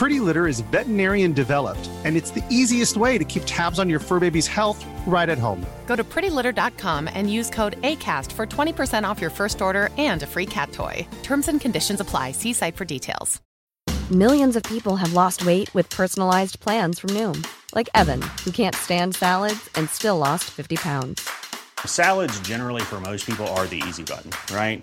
Pretty Litter is veterinarian developed, and it's the easiest way to keep tabs on your fur baby's health right at home. Go to prettylitter.com and use code ACAST for 20% off your first order and a free cat toy. Terms and conditions apply. See site for details. Millions of people have lost weight with personalized plans from Noom, like Evan, who can't stand salads and still lost 50 pounds. Salads, generally, for most people, are the easy button, right?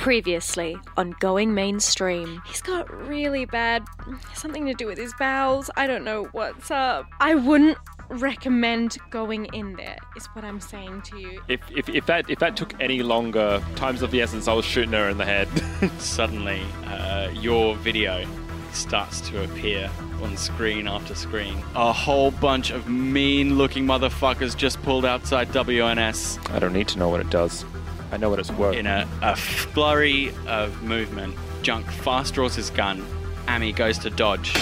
Previously on Going Mainstream. He's got really bad something to do with his bowels. I don't know what's up. I wouldn't recommend going in there, is what I'm saying to you. If, if, if that if that took any longer, times of the essence, I was shooting her in the head. Suddenly, uh, your video starts to appear on screen after screen. A whole bunch of mean looking motherfuckers just pulled outside WNS I don't need to know what it does. I know what it's worth. in a, a flurry of movement. Junk fast draws his gun. Amy goes to dodge,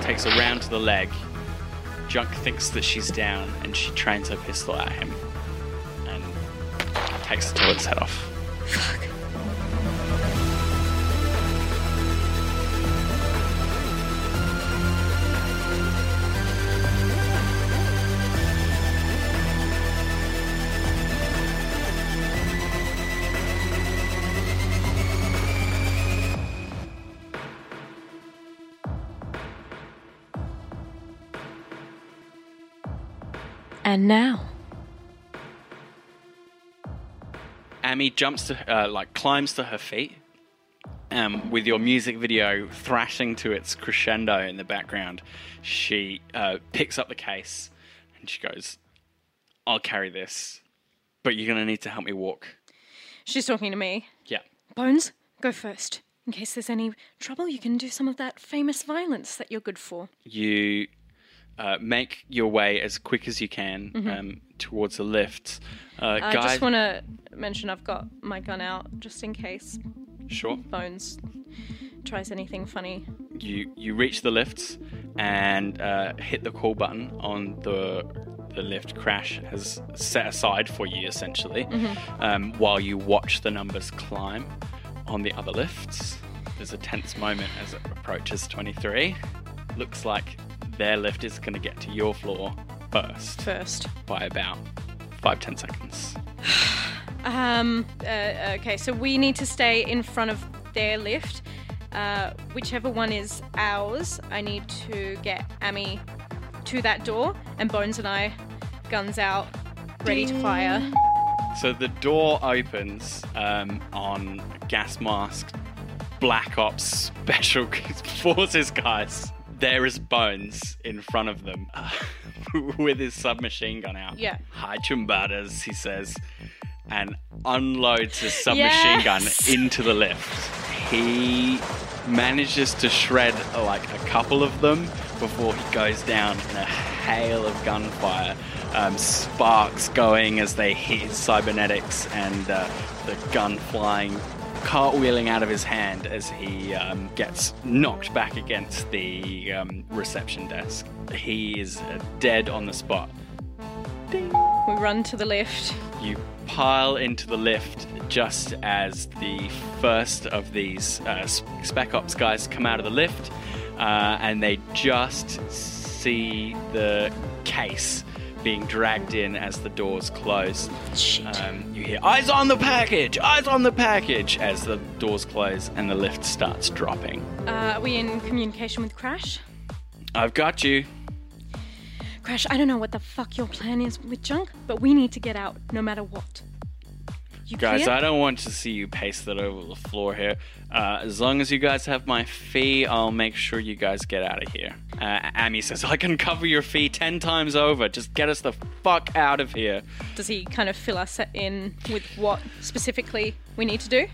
takes a round to the leg. Junk thinks that she's down and she trains her pistol at him and takes the toilet's head off. And now, Amy jumps to, uh, like, climbs to her feet, um, with your music video thrashing to its crescendo in the background. She uh, picks up the case and she goes, "I'll carry this, but you're gonna need to help me walk." she's talking to me. Yeah. Bones, go first. In case there's any trouble, you can do some of that famous violence that you're good for. You uh, make your way as quick as you can um, towards the lift. Uh, I guide- just want to mention I've got my gun out just in case sure. Bones tries anything funny. you you reach the lifts and uh, hit the call button on the the lift crash has set aside for you essentially um, while you watch the numbers climb on the other lifts there's a tense moment as it approaches 23 looks like their lift is going to get to your floor first First. by about five ten seconds Um. Uh, okay, so we need to stay in front of their lift. Uh, whichever one is ours, I need to get Amy to that door, and Bones and I, guns out, ready to fire. So the door opens um, on gas mask, Black Ops Special Forces guys. There is Bones in front of them uh, with his submachine gun out. Yeah. Hi, chumbadas, he says, and unloads his submachine Yes. gun into the lift. He manages to shred like a couple of them before he goes down in a hail of gunfire. Um, sparks going as they hit his cybernetics and uh, the gun flying, cartwheeling out of his hand as he um, gets knocked back against the um, reception desk. He is uh, dead on the spot. We run to the lift. You pile into the lift just as the first of these uh, Spec Ops guys come out of the lift, uh, and they just see the case being dragged in as the doors close. Um, you hear eyes on the package, eyes on the package as the doors close and the lift starts dropping. Uh, are we in communication with Crash? I've got you. Crash, I don't know what the fuck your plan is with Junk, but we need to get out no matter what. You Guys, clear? I don't want to see you paste that over the floor here. Uh, as long as you guys have my fee, I'll make sure you guys get out of here. Uh, Amy says, I can cover your fee ten times over. Just get us the fuck out of here. Does he kind of fill us in with what specifically we need to do?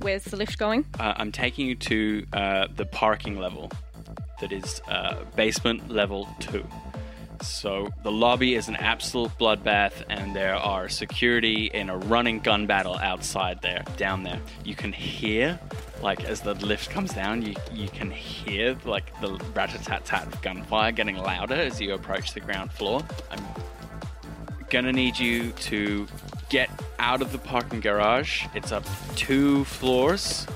Where's the lift going? Uh, I'm taking you to uh, the parking level that is uh, basement level 2. So the lobby is an absolute bloodbath, and there are security in a running gun battle outside there, down there. You can hear, like as the lift comes down, you you can hear like the rat-a-tat-tat of gunfire getting louder as you approach the ground floor. I'm gonna need you to get out of the parking garage. It's up two floors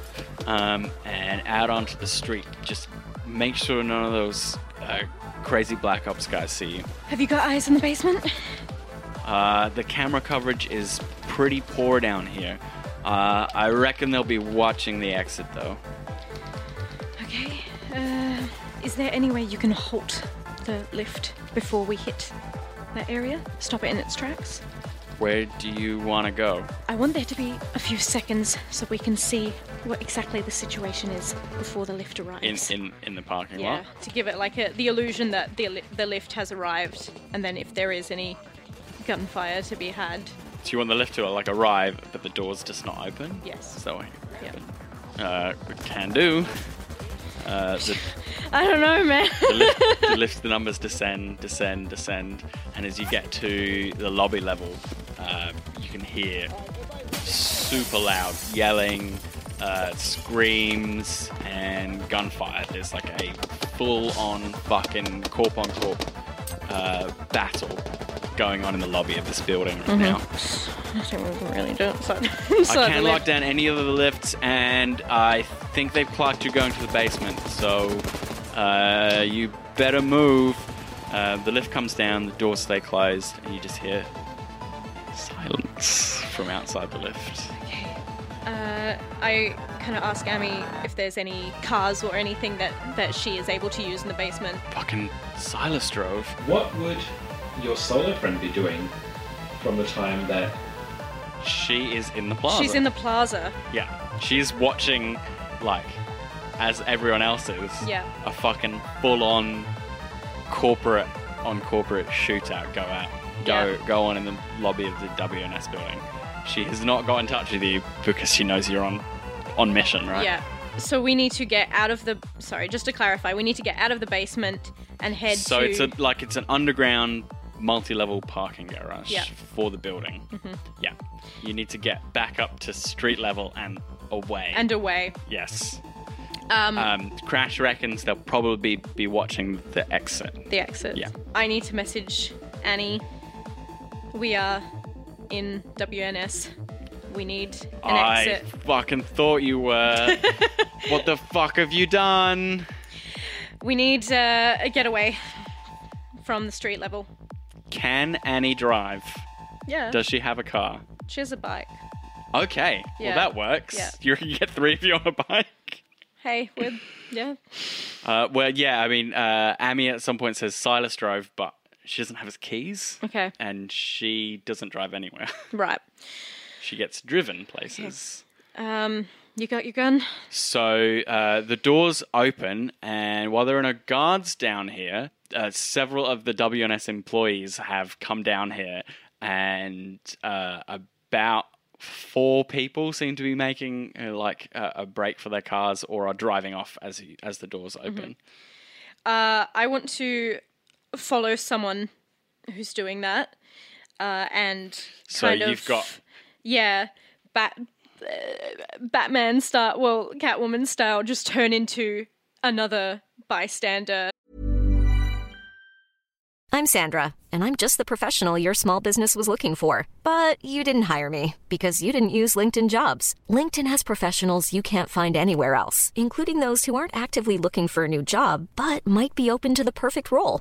um, and out onto the street. Just make sure none of those uh, crazy Black Ops guys see you. Have you got eyes in the basement? Uh, the camera coverage is pretty poor down here. Uh, I reckon they'll be watching the exit though. Okay. Uh, is there any way you can halt the lift before we hit that area? Stop it in its tracks? Where do you want to go? I want there to be a few seconds so we can see what exactly the situation is before the lift arrives. in, in the parking yeah, lot? to give it like a, the illusion that the, the lift has arrived, and then if there is any gunfire to be had, So you want the lift to like arrive, but the door's just not open? Yes. So yeah. uh, can do. Uh, the, I don't know, man. the, lift, the lift, the numbers descend, descend, descend, and as you get to the lobby level, uh, you can hear super loud yelling, uh, screams, and gunfire. There's like a full-on fucking corp on corp uh, battle going on in the lobby of this building right now. I we can really do it. So, I can't lock down any of the lifts, and I think they've clocked you going to the basement. So uh, you better move. Uh, the lift comes down, the doors stay closed, and you just hear silence from outside the lift. Uh, I kind of ask Amy if there's any cars or anything that, that she is able to use in the basement. Fucking Silas drove. What would your solo friend be doing from the time that She is in the plaza. She's in the plaza. Yeah, she's watching, like, as everyone else is. Yeah. A fucking full-on corporate on corporate shootout go out, go Yeah. go on in the lobby of the WNS building. She has not got in touch with you because she knows you're on on mission, right? Yeah. So we need to get out of the. Sorry, just to clarify, we need to get out of the basement and head So to. it's a like it's an underground multi-level parking garage Yeah. for the building. Mhm. Yeah. You need to get back up to street level and away. and away. yes. Um, Um, Crash reckons they'll probably be, be watching the exit. the exit. Yeah. I need to message Annie. We are in WNS. We need an I exit. fucking thought you were. what the fuck have you done? We need uh, a getaway from the street level. Can Annie drive? Yeah. Does she have a car? She has a bike. Okay. Yeah. Well, that works. Yeah. You can get three of you on a bike. Hey, we're yeah. Uh, well, yeah, I mean, uh, Amy at some point says Silas drove, but she doesn't have his keys. Okay. And she doesn't drive anywhere. Right. she gets driven places. Um, you got your gun? So uh, the doors open, and while there are no guards down here, uh, several of the WNS employees have come down here, and uh, about four people seem to be making uh, like a, a break for their cars or are driving off as as the doors open. Uh, I want to follow someone who's doing that, uh, and So kind you've of, got yeah, bat, uh, Batman style, well, Catwoman style, just turn into another bystander. I'm Sandra, and I'm just the professional your small business was looking for. But you didn't hire me because you didn't use LinkedIn jobs. LinkedIn has professionals you can't find anywhere else, including those who aren't actively looking for a new job but might be open to the perfect role,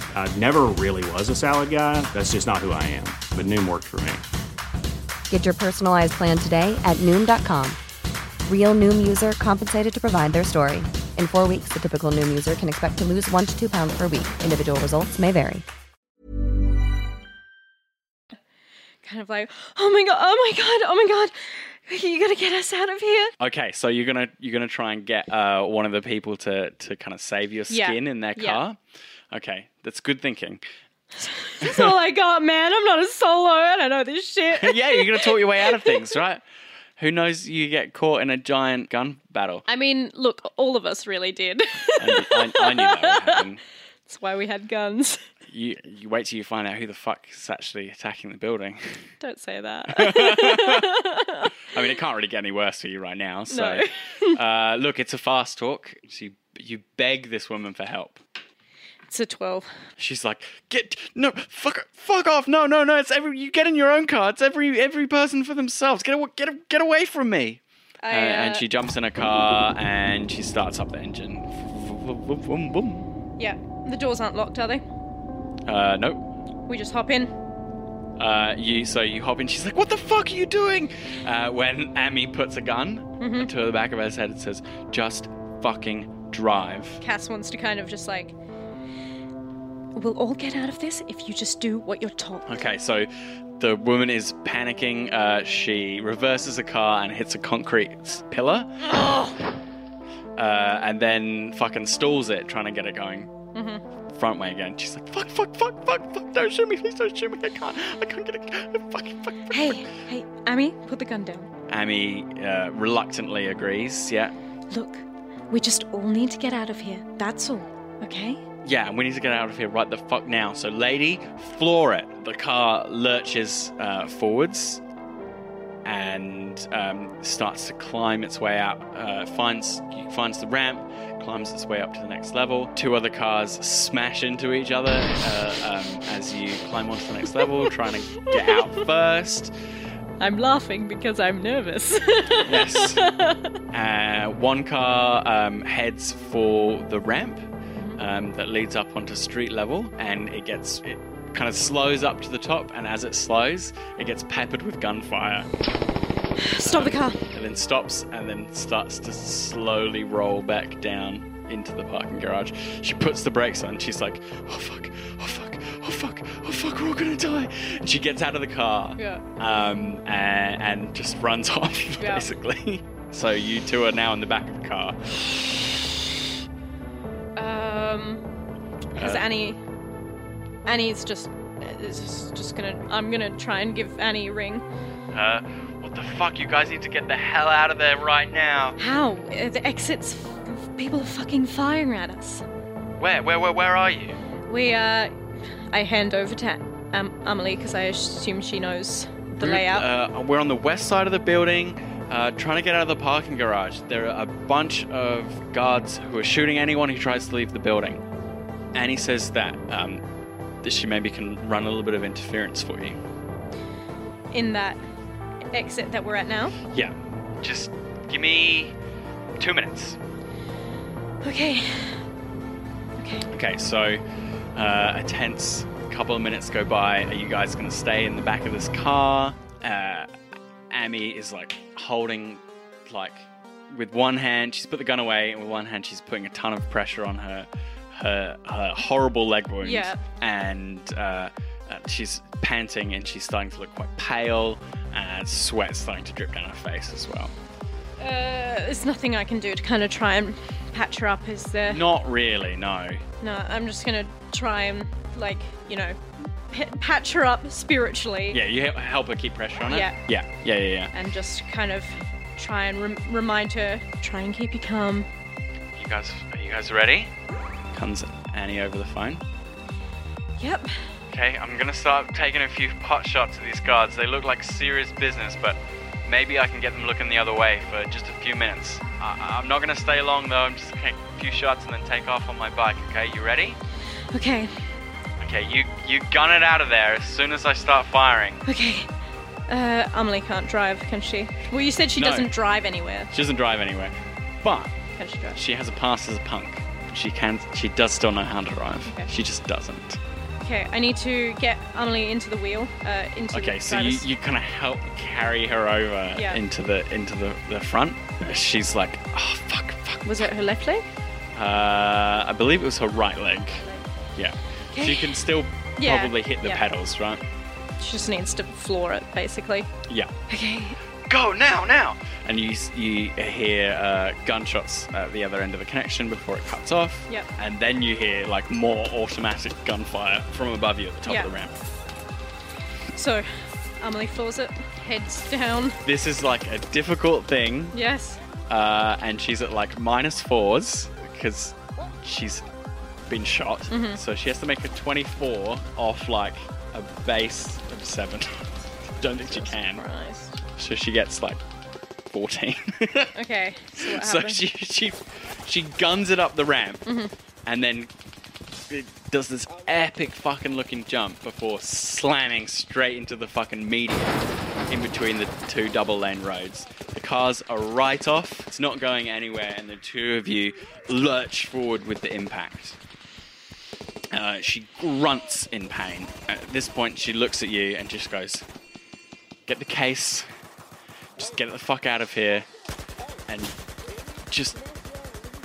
I never really was a salad guy. That's just not who I am. But Noom worked for me. Get your personalized plan today at Noom.com. Real Noom user compensated to provide their story. In four weeks, the typical Noom user can expect to lose one to two pounds per week. Individual results may vary. Kind of like, oh my god, oh my god, oh my god, you gotta get us out of here. Okay, so you're gonna you're gonna try and get uh, one of the people to to kind of save your Yeah. skin in their Yeah. Okay, that's good thinking. That's all I got, man. I'm not a solo. I don't know this shit. yeah, you're gonna talk your way out of things, right? Who knows? You get caught in a giant gun battle. I mean, look, all of us really did. I, I, I knew that would happen. That's why we had guns. You you wait till you find out who the fuck is actually attacking the building. Don't say that. I mean, it can't really get any worse for you right now. So, uh, look, it's a fast talk. So you, you beg this woman for help. It's a 12. She's like, "Get no, fuck, fuck off! No, no, no! It's every you get in your own car. It's every every person for themselves. Get away, get get away from me!" I, Uh, and uh, she jumps in a car and she starts up the engine. Vroom, vroom. Yeah, the doors aren't locked, are they? Uh, nope. We just hop in. Uh, you so you hop in. She's like, "What the fuck are you doing?" Uh, when Amy puts a gun Mm-hmm. to the back of her head, it says, "Just fucking drive." Cass wants to kind of just like. We'll all get out of this if you just do what you're told. Okay, so the woman is panicking. Uh, she reverses a car and hits a concrete pillar. Uh, and then fucking stalls it, trying to get it going front way again. She's like, fuck, fuck, fuck, fuck, fuck, don't shoot me, please don't shoot me. I can't, I can't get it. Fucking, fuck, fuck, Hey, fuck." hey, Amy, put the gun down. Amy uh, reluctantly agrees, yeah. Look, we just all need to get out of here. That's all, okay? Yeah, and we need to get out of here right the fuck now. So, lady, floor it. The car lurches uh, forwards and um, starts to climb its way out. Uh, finds finds the ramp, climbs its way up to the next level. Two other cars smash into each other uh, um, as you climb onto the next level, trying to get out first. I'm laughing because I'm nervous. Yes. uh, one car um, heads for the ramp um, that leads up onto street level, and it gets it kind of slows up to the top, and as it slows, it gets peppered with gunfire. Stop the car. and then stops and then starts to slowly roll back down into the parking garage. She puts the brakes on. She's like, "Oh fuck! Oh fuck! Oh fuck! Oh fuck! We're all gonna die!" And she gets out of the car, Yeah. um, and, and just runs off Yeah. basically. So you two are now in the back of the car. Um, has Uh, Annie? Annie's just is just, just gonna. I'm gonna try and give Annie a ring. Uh, what the fuck? You guys need to get the hell out of there right now. How? Uh, the exits. People are fucking firing at us. Where? Where? Where? Where are you? We uh, I hand over to um, Amelie because I assume she knows the We're- layout. Uh, we're on the west side of the building, uh, trying to get out of the parking garage. There are a bunch of guards who are shooting anyone who tries to leave the building. Annie says that, um, that she maybe can run a little bit of interference for you. in that exit that we're at now. Yeah, just give me two minutes. Okay. Okay. Okay, so uh, a tense couple of minutes go by. Are you guys going to stay in the back of this car? Amy is like holding, like, with one hand, she's put the gun away, and with one hand, she's putting a ton of pressure on her, her, her horrible leg wound. Yeah. And uh, uh, she's panting, and she's starting to look quite pale, and sweat's starting to drip down her face as well. Uh, there's nothing I can do to kind of try and patch her up, is there? Not really, no. No, I'm just gonna try and, like, you know, patch her up spiritually. Yeah, you help her keep pressure on it. Yeah. Yeah, yeah, yeah, yeah. And just kind of try and rem- remind her, try and keep you calm. You guys, are you guys ready? Comes Annie over the phone. Yep. Okay, I'm gonna start taking a few pot shots at these guards. They look like serious business, but maybe I can get them looking the other way for just a few minutes. I- I'm not gonna stay long though. I'm just gonna take a few shots and then take off on my bike. Okay, you ready? Okay, Okay, you you gun it out of there as soon as I start firing. okay. Uh, Amelie can't drive, can she? Well, you said she No. doesn't drive anywhere. She doesn't drive anywhere, but Can she drive? she has a pass as a punk. She can. She does still know how to drive. Okay. She just doesn't. Okay, I need to get Amelie into the wheel. Uh, into Okay, the so you, driver's- you kind of help carry her over Yeah. into the into the, the front. She's like, oh fuck, fuck. Was it her left leg? Uh, I believe it was her right leg. Yeah. She can still Yeah, probably hit the yeah. pedals, right? She just needs to floor it, basically. Yeah. Okay. Go now, now! And you you hear uh, gunshots at the other end of the connection before it cuts off. Yep. And then you hear like more automatic gunfire from above you at the top Yeah. of the ramp. So, Amelie floors it, heads down. This is like a difficult thing, Yes. uh, and she's at like minus fours because she's been shot. Mhm. So she has to make a 24 off like a base of seven. Don't think she can. Christ. So she gets like 14. Okay. So so she she she guns it up the ramp Mhm. and then it does this epic fucking looking jump before slamming straight into the fucking median in between the two double lane roads. The cars are right off, it's not going anywhere, and the two of you lurch forward with the impact. Uh, she grunts in pain. At this point, she looks at you and just goes, Get the case, just get the fuck out of here, and just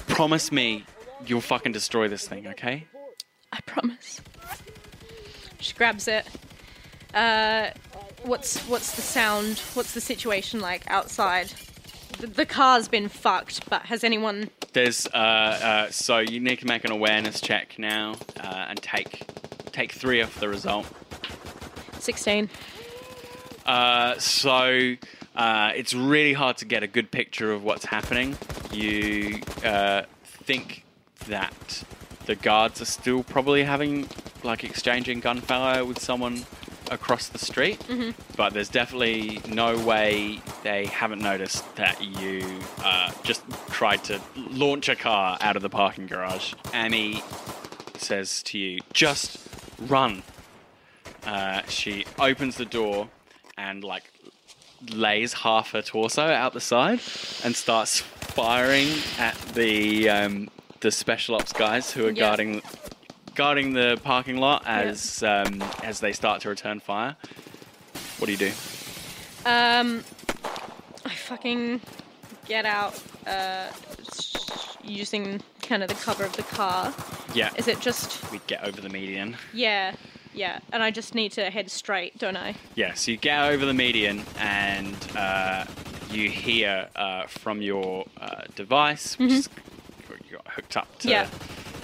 promise me you'll fucking destroy this thing, okay? I promise. She grabs it. Uh, what's what's the sound? What's the situation like outside? The, the car's been fucked, but has anyone? There's uh, uh, so you need to make an awareness check now uh, and take take three off the result. Sixteen. Uh, so uh, it's really hard to get a good picture of what's happening. You uh, think that the guards are still probably having like exchanging gunfire with someone across the street, Mhm. but there's definitely no way they haven't noticed that you uh, just tried to launch a car out of the parking garage. Amy says to you, "Just run." Uh, she opens the door and like lays half her torso out the side and starts firing at the um, the special ops guys who are Yeah. guarding guarding the parking lot as um, as they start to return fire. What do you do? Um, I fucking get out. Uh, using kind of the cover of the car. Yeah, Is it just? we get over the median. Yeah, yeah. And I just need to head straight, don't I? Yeah, so you get over the median and uh, you hear uh, from your uh, device, which is you got hooked up to, Yeah.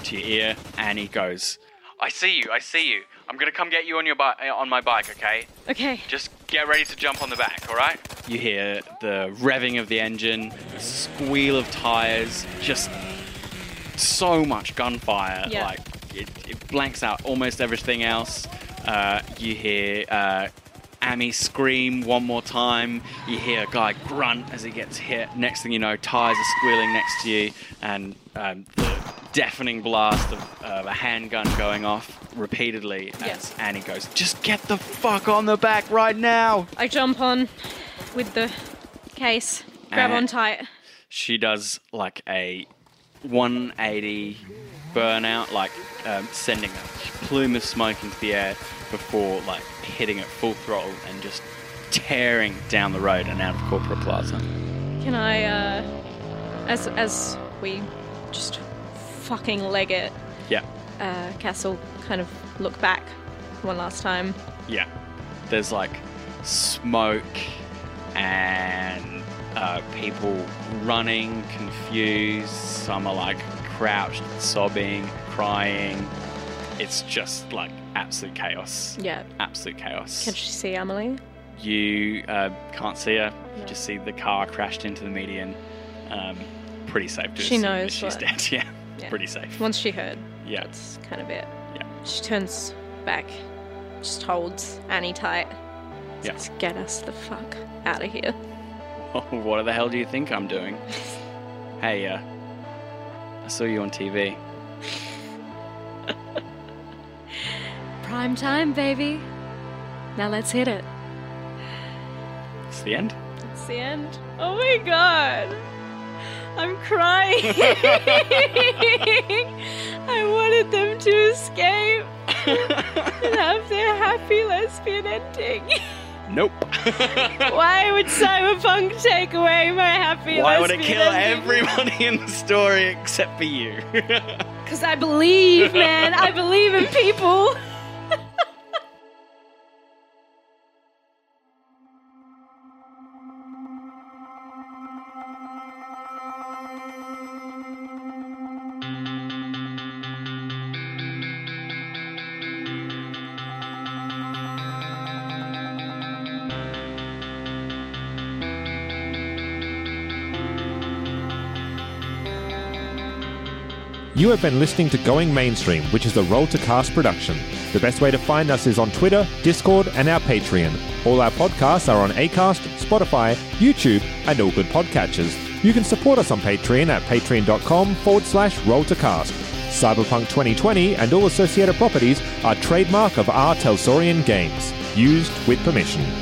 To your ear, and he goes, "I see you, I see you. I'm gonna come get you on your bi- uh, on my bike, okay? Okay. Just get ready to jump on the back, all right?" You hear the revving of the engine, squeal of tires, just so much gunfire. Yeah. Like it, it blanks out almost everything else. Uh, you hear uh, Amy scream one more time. You hear a guy grunt as he gets hit. Next thing you know, tires are squealing next to you, and um, the deafening blast of, a handgun going off repeatedly as Yes. Annie goes, "Just get the fuck on the back right now!" I jump on with the case, grab Uh, on tight. she does like a 180 burnout, like um, sending a plume of smoke into the air before like hitting it full throttle and just tearing down the road and out of Corporate Plaza. Can I, uh, as as we just fucking leg it, Yeah, uh, Castle kind of look back one last time. yeah. There's like smoke and uh, people running, confused. Some are like crouched, sobbing, crying. It's just like absolute chaos. Yeah. Absolute chaos. Can she see Emily? You uh, can't see her. You No. just see the car crashed into the median. Um, pretty safe to She assume knows that she's what- dead. Yeah, Yeah. pretty safe. Once she heard, Yeah, that's kind of it. yeah. She turns back just holds Annie tight. Yeah. Get us the fuck out of here. what the hell do you think I'm doing? hey, uh, I saw you on TV. Prime time, baby. Now let's hit it. It's the end. It's the end. Oh my god. I'm crying. I wanted them to escape and have their happy lesbian ending. Nope. Why would Cyberpunk take away my happy Why would it kill ending? everybody in the story except for you? Because I believe, man. I believe in people. You have been listening to Going Mainstream, which is a Roll to Cast production. The best way to find us is on Twitter, Discord, and our Patreon. All our podcasts are on Acast, Spotify, YouTube, and all good podcatchers. You can support us on Patreon at patreon.com forward slash roll to cast. Cyberpunk 2020 and all associated properties are trademark of R. Talsorian Games. Used with permission.